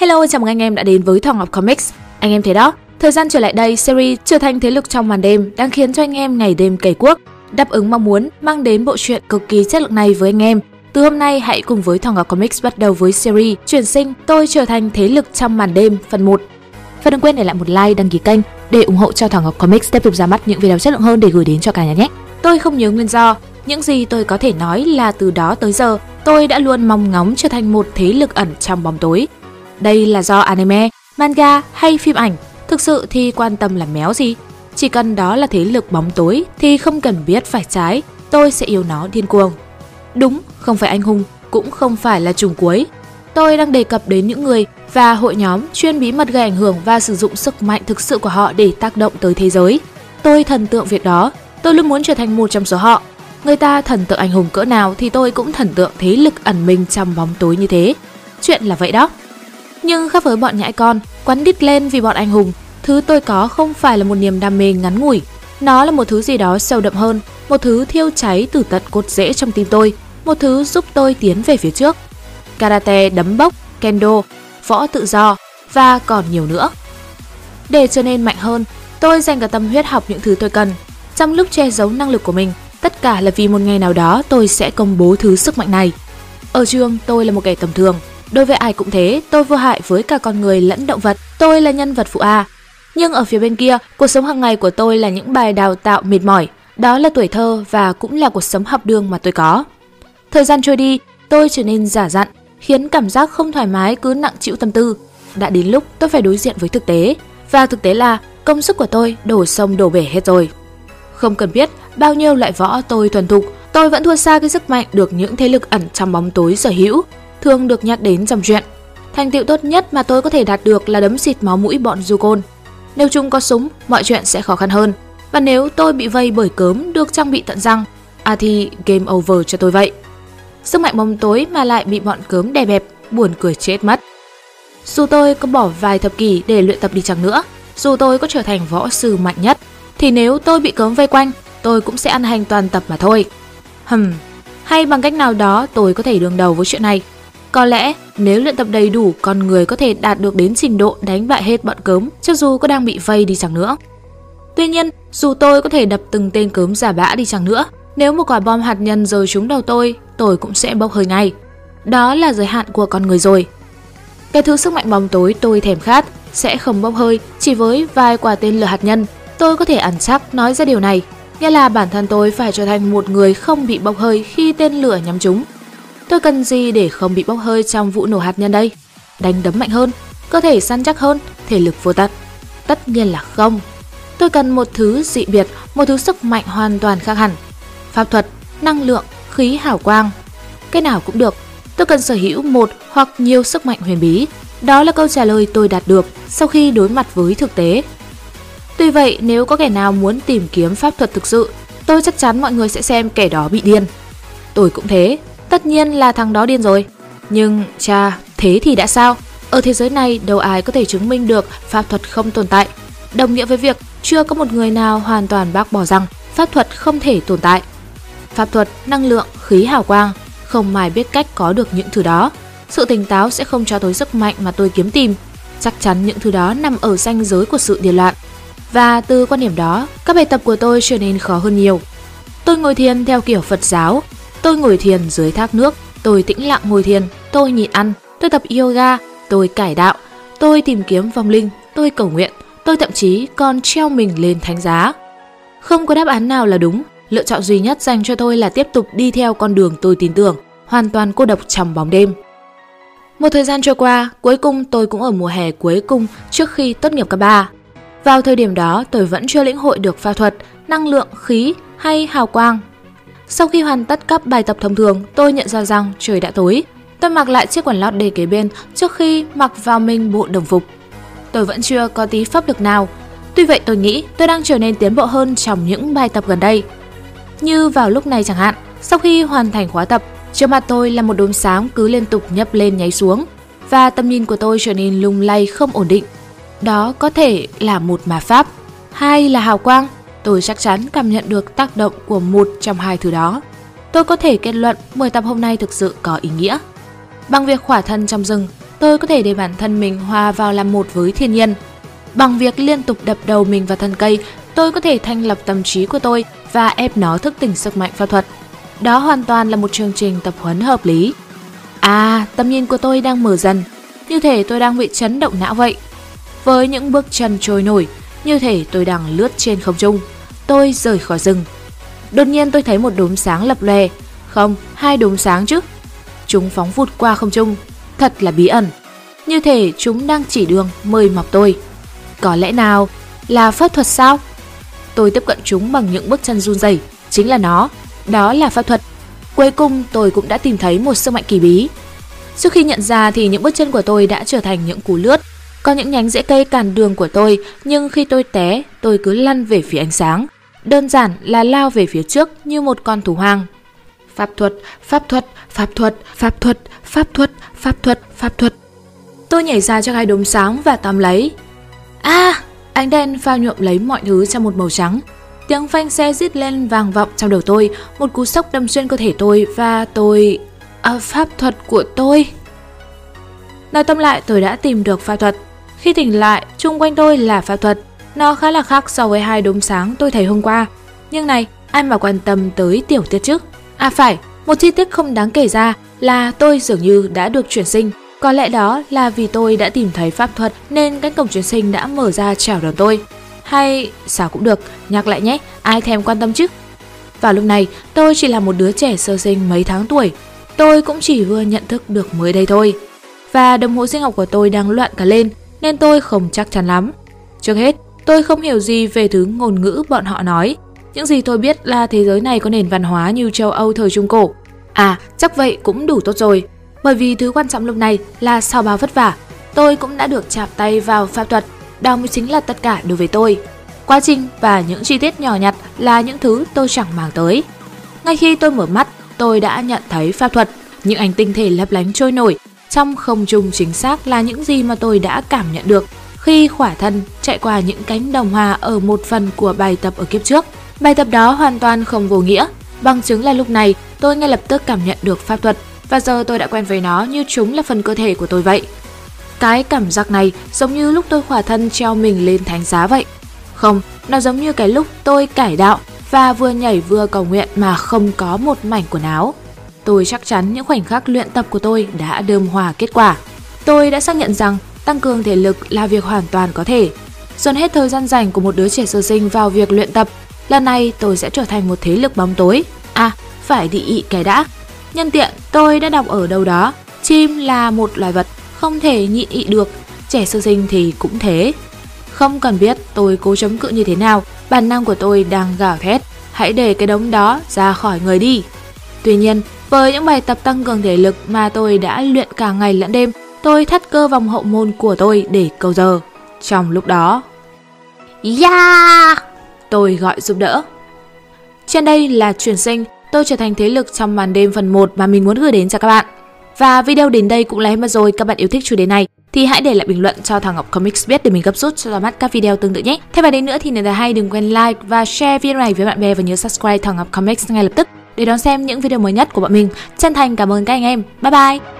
Hello, chào mừng anh em đã đến với Thỏ Ngọc Comics. Anh em thấy đó, thời gian trở lại đây, series trở thành thế lực trong màn đêm đang khiến cho anh em ngày đêm cày cuốc, đáp ứng mong muốn mang đến bộ truyện cực kỳ chất lượng này với anh em. Từ hôm nay hãy cùng với Thỏ Ngọc Comics bắt đầu với series chuyển sinh Tôi trở thành thế lực trong màn đêm phần 1. Và đừng quên để lại một like, đăng ký kênh để ủng hộ cho Thỏ Ngọc Comics tiếp tục ra mắt những video chất lượng hơn để gửi đến cho cả nhà nhé. Tôi không nhớ nguyên do, những gì tôi có thể nói là từ đó tới giờ, tôi đã luôn mong ngóng trở thành một thế lực ẩn trong bóng tối. Đây là do anime, manga hay phim ảnh, thực sự thì quan tâm là méo gì. Chỉ cần đó là thế lực bóng tối thì không cần biết phải trái, tôi sẽ yêu nó điên cuồng. Đúng, không phải anh hùng, cũng không phải là trùng cuối. Tôi đang đề cập đến những người và hội nhóm chuyên bí mật gây ảnh hưởng và sử dụng sức mạnh thực sự của họ để tác động tới thế giới. Tôi thần tượng việc đó, tôi luôn muốn trở thành một trong số họ. Người ta thần tượng anh hùng cỡ nào thì tôi cũng thần tượng thế lực ẩn mình trong bóng tối như thế. Chuyện là vậy đó. Nhưng khác với bọn nhãi con, quắn đít lên vì bọn anh hùng, thứ tôi có không phải là một niềm đam mê ngắn ngủi. Nó là một thứ gì đó sâu đậm hơn, một thứ thiêu cháy từ tận cốt rễ trong tim tôi, một thứ giúp tôi tiến về phía trước. Karate, đấm bốc, kendo, võ tự do và còn nhiều nữa. Để trở nên mạnh hơn, tôi dành cả tâm huyết học những thứ tôi cần. Trong lúc che giấu năng lực của mình, tất cả là vì một ngày nào đó tôi sẽ công bố thứ sức mạnh này. Ở trường, tôi là một kẻ tầm thường, Đối với ai cũng thế, tôi vô hại với cả con người lẫn động vật, tôi là nhân vật phụ A. Nhưng ở phía bên kia, cuộc sống hàng ngày của tôi là những bài đào tạo mệt mỏi, đó là tuổi thơ và cũng là cuộc sống học đường mà tôi có. Thời gian trôi đi, tôi trở nên giả dặn, khiến cảm giác không thoải mái cứ nặng chịu tâm tư. Đã đến lúc tôi phải đối diện với thực tế, và thực tế là công sức của tôi đổ sông đổ bể hết rồi. Không cần biết bao nhiêu loại võ tôi thuần thục, tôi vẫn thua xa cái sức mạnh được những thế lực ẩn trong bóng tối sở hữu thường được nhắc đến trong chuyện. Thành tựu tốt nhất mà tôi có thể đạt được là đấm xịt máu mũi bọn du côn. Nếu chúng có súng, mọi chuyện sẽ khó khăn hơn. Và nếu tôi bị vây bởi cớm được trang bị tận răng, à thì game over cho tôi vậy. Sức mạnh bóng tối mà lại bị bọn cớm đè bẹp, buồn cười chết mất. Dù tôi có bỏ vài thập kỷ để luyện tập đi chăng nữa, dù tôi có trở thành võ sư mạnh nhất, thì nếu tôi bị cớm vây quanh, tôi cũng sẽ ăn hành toàn tập mà thôi. Hừm, hay bằng cách nào đó tôi có thể đương đầu với chuyện này có lẽ nếu luyện tập đầy đủ, con người có thể đạt được đến trình độ đánh bại hết bọn cớm, cho dù có đang bị vây đi chẳng nữa. Tuy nhiên, dù tôi có thể đập từng tên cớm giả bã đi chẳng nữa, nếu một quả bom hạt nhân rơi trúng đầu tôi, tôi cũng sẽ bốc hơi ngay. Đó là giới hạn của con người rồi. Cái thứ sức mạnh bóng tối tôi thèm khát sẽ không bốc hơi chỉ với vài quả tên lửa hạt nhân. Tôi có thể ăn chắc nói ra điều này, nghĩa là bản thân tôi phải trở thành một người không bị bốc hơi khi tên lửa nhắm trúng. Tôi cần gì để không bị bốc hơi trong vụ nổ hạt nhân đây? Đánh đấm mạnh hơn, cơ thể săn chắc hơn, thể lực vô tận. Tất nhiên là không. Tôi cần một thứ dị biệt, một thứ sức mạnh hoàn toàn khác hẳn. Pháp thuật, năng lượng, khí hào quang. Cái nào cũng được. Tôi cần sở hữu một hoặc nhiều sức mạnh huyền bí. Đó là câu trả lời tôi đạt được sau khi đối mặt với thực tế. Tuy vậy, nếu có kẻ nào muốn tìm kiếm pháp thuật thực sự, tôi chắc chắn mọi người sẽ xem kẻ đó bị điên. Tôi cũng thế, Tất nhiên là thằng đó điên rồi. Nhưng cha, thế thì đã sao? Ở thế giới này đâu ai có thể chứng minh được pháp thuật không tồn tại. Đồng nghĩa với việc chưa có một người nào hoàn toàn bác bỏ rằng pháp thuật không thể tồn tại. Pháp thuật, năng lượng, khí hào quang, không ai biết cách có được những thứ đó. Sự tỉnh táo sẽ không cho tôi sức mạnh mà tôi kiếm tìm. Chắc chắn những thứ đó nằm ở ranh giới của sự điên loạn. Và từ quan điểm đó, các bài tập của tôi trở nên khó hơn nhiều. Tôi ngồi thiền theo kiểu Phật giáo, Tôi ngồi thiền dưới thác nước, tôi tĩnh lặng ngồi thiền, tôi nhịn ăn, tôi tập yoga, tôi cải đạo, tôi tìm kiếm vong linh, tôi cầu nguyện, tôi thậm chí còn treo mình lên thánh giá. Không có đáp án nào là đúng, lựa chọn duy nhất dành cho tôi là tiếp tục đi theo con đường tôi tin tưởng, hoàn toàn cô độc trong bóng đêm. Một thời gian trôi qua, cuối cùng tôi cũng ở mùa hè cuối cùng trước khi tốt nghiệp cấp 3. Vào thời điểm đó, tôi vẫn chưa lĩnh hội được pha thuật, năng lượng, khí hay hào quang sau khi hoàn tất các bài tập thông thường, tôi nhận ra rằng trời đã tối. Tôi mặc lại chiếc quần lót để kế bên trước khi mặc vào mình bộ đồng phục. Tôi vẫn chưa có tí pháp lực nào. Tuy vậy tôi nghĩ tôi đang trở nên tiến bộ hơn trong những bài tập gần đây. Như vào lúc này chẳng hạn, sau khi hoàn thành khóa tập, trước mặt tôi là một đốm sáng cứ liên tục nhấp lên nháy xuống và tầm nhìn của tôi trở nên lung lay không ổn định. Đó có thể là một mà pháp, hay là hào quang, tôi chắc chắn cảm nhận được tác động của một trong hai thứ đó. Tôi có thể kết luận 10 tập hôm nay thực sự có ý nghĩa. Bằng việc khỏa thân trong rừng, tôi có thể để bản thân mình hòa vào làm một với thiên nhiên. Bằng việc liên tục đập đầu mình vào thân cây, tôi có thể thanh lập tâm trí của tôi và ép nó thức tỉnh sức mạnh pháp thuật. Đó hoàn toàn là một chương trình tập huấn hợp lý. À, tầm nhìn của tôi đang mở dần, như thể tôi đang bị chấn động não vậy. Với những bước chân trôi nổi, như thể tôi đang lướt trên không trung. Tôi rời khỏi rừng. Đột nhiên tôi thấy một đốm sáng lập lòe. Không, hai đốm sáng chứ. Chúng phóng vụt qua không trung. Thật là bí ẩn. Như thể chúng đang chỉ đường mời mọc tôi. Có lẽ nào là pháp thuật sao? Tôi tiếp cận chúng bằng những bước chân run rẩy, chính là nó, đó là pháp thuật. Cuối cùng tôi cũng đã tìm thấy một sức mạnh kỳ bí. Trước khi nhận ra thì những bước chân của tôi đã trở thành những cú lướt, có những nhánh rễ cây cản đường của tôi, nhưng khi tôi té, tôi cứ lăn về phía ánh sáng. Đơn giản là lao về phía trước như một con thú hoang. Pháp thuật, pháp thuật, pháp thuật, pháp thuật, pháp thuật, pháp thuật, pháp thuật. Tôi nhảy ra cho cái đốm sáng và tóm lấy. À, ánh đèn pha nhuộm lấy mọi thứ trong một màu trắng. Tiếng phanh xe rít lên vang vọng trong đầu tôi, một cú sốc đâm xuyên cơ thể tôi và tôi... À, pháp thuật của tôi... Nói tâm lại tôi đã tìm được pháp thuật. Khi tỉnh lại, chung quanh tôi là pháp thuật. Nó khá là khác so với hai đốm sáng tôi thấy hôm qua. Nhưng này, ai mà quan tâm tới tiểu tiết chứ? À phải, một chi tiết không đáng kể ra là tôi dường như đã được chuyển sinh. Có lẽ đó là vì tôi đã tìm thấy pháp thuật nên cánh cổng chuyển sinh đã mở ra chào đón tôi. Hay sao cũng được, nhắc lại nhé, ai thèm quan tâm chứ? Vào lúc này, tôi chỉ là một đứa trẻ sơ sinh mấy tháng tuổi. Tôi cũng chỉ vừa nhận thức được mới đây thôi. Và đồng hồ sinh học của tôi đang loạn cả lên nên tôi không chắc chắn lắm. Trước hết, tôi không hiểu gì về thứ ngôn ngữ bọn họ nói. Những gì tôi biết là thế giới này có nền văn hóa như châu Âu thời Trung Cổ. À, chắc vậy cũng đủ tốt rồi. Bởi vì thứ quan trọng lúc này là sau bao vất vả, tôi cũng đã được chạm tay vào pháp thuật đó mới chính là tất cả đối với tôi. Quá trình và những chi tiết nhỏ nhặt là những thứ tôi chẳng mang tới. Ngay khi tôi mở mắt, tôi đã nhận thấy pháp thuật, những ánh tinh thể lấp lánh trôi nổi trong không trung chính xác là những gì mà tôi đã cảm nhận được khi khỏa thân chạy qua những cánh đồng hòa ở một phần của bài tập ở kiếp trước. Bài tập đó hoàn toàn không vô nghĩa, bằng chứng là lúc này tôi ngay lập tức cảm nhận được pháp thuật và giờ tôi đã quen với nó như chúng là phần cơ thể của tôi vậy. Cái cảm giác này giống như lúc tôi khỏa thân treo mình lên thánh giá vậy. Không, nó giống như cái lúc tôi cải đạo và vừa nhảy vừa cầu nguyện mà không có một mảnh quần áo. Tôi chắc chắn những khoảnh khắc luyện tập của tôi đã đơm hòa kết quả. Tôi đã xác nhận rằng tăng cường thể lực là việc hoàn toàn có thể. Dồn hết thời gian rảnh của một đứa trẻ sơ sinh vào việc luyện tập, lần này tôi sẽ trở thành một thế lực bóng tối. À, phải đi ị cái đã. Nhân tiện, tôi đã đọc ở đâu đó, chim là một loài vật không thể nhịn ị được, trẻ sơ sinh thì cũng thế. Không cần biết tôi cố chống cự như thế nào, bản năng của tôi đang gào thét, hãy để cái đống đó ra khỏi người đi. Tuy nhiên, với những bài tập tăng cường thể lực mà tôi đã luyện cả ngày lẫn đêm, tôi thắt cơ vòng hậu môn của tôi để câu giờ. Trong lúc đó, Yeah! Tôi gọi giúp đỡ. Trên đây là truyền sinh, tôi trở thành thế lực trong màn đêm phần 1 mà mình muốn gửi đến cho các bạn. Và video đến đây cũng là hết mà rồi, các bạn yêu thích chủ đề này thì hãy để lại bình luận cho thằng Ngọc Comics biết để mình gấp rút cho ra mắt các video tương tự nhé. Thêm vào đến nữa thì nếu là hay đừng quên like và share video này với bạn bè và nhớ subscribe thằng Ngọc Comics ngay lập tức để đón xem những video mới nhất của bọn mình. Chân thành cảm ơn các anh em. Bye bye!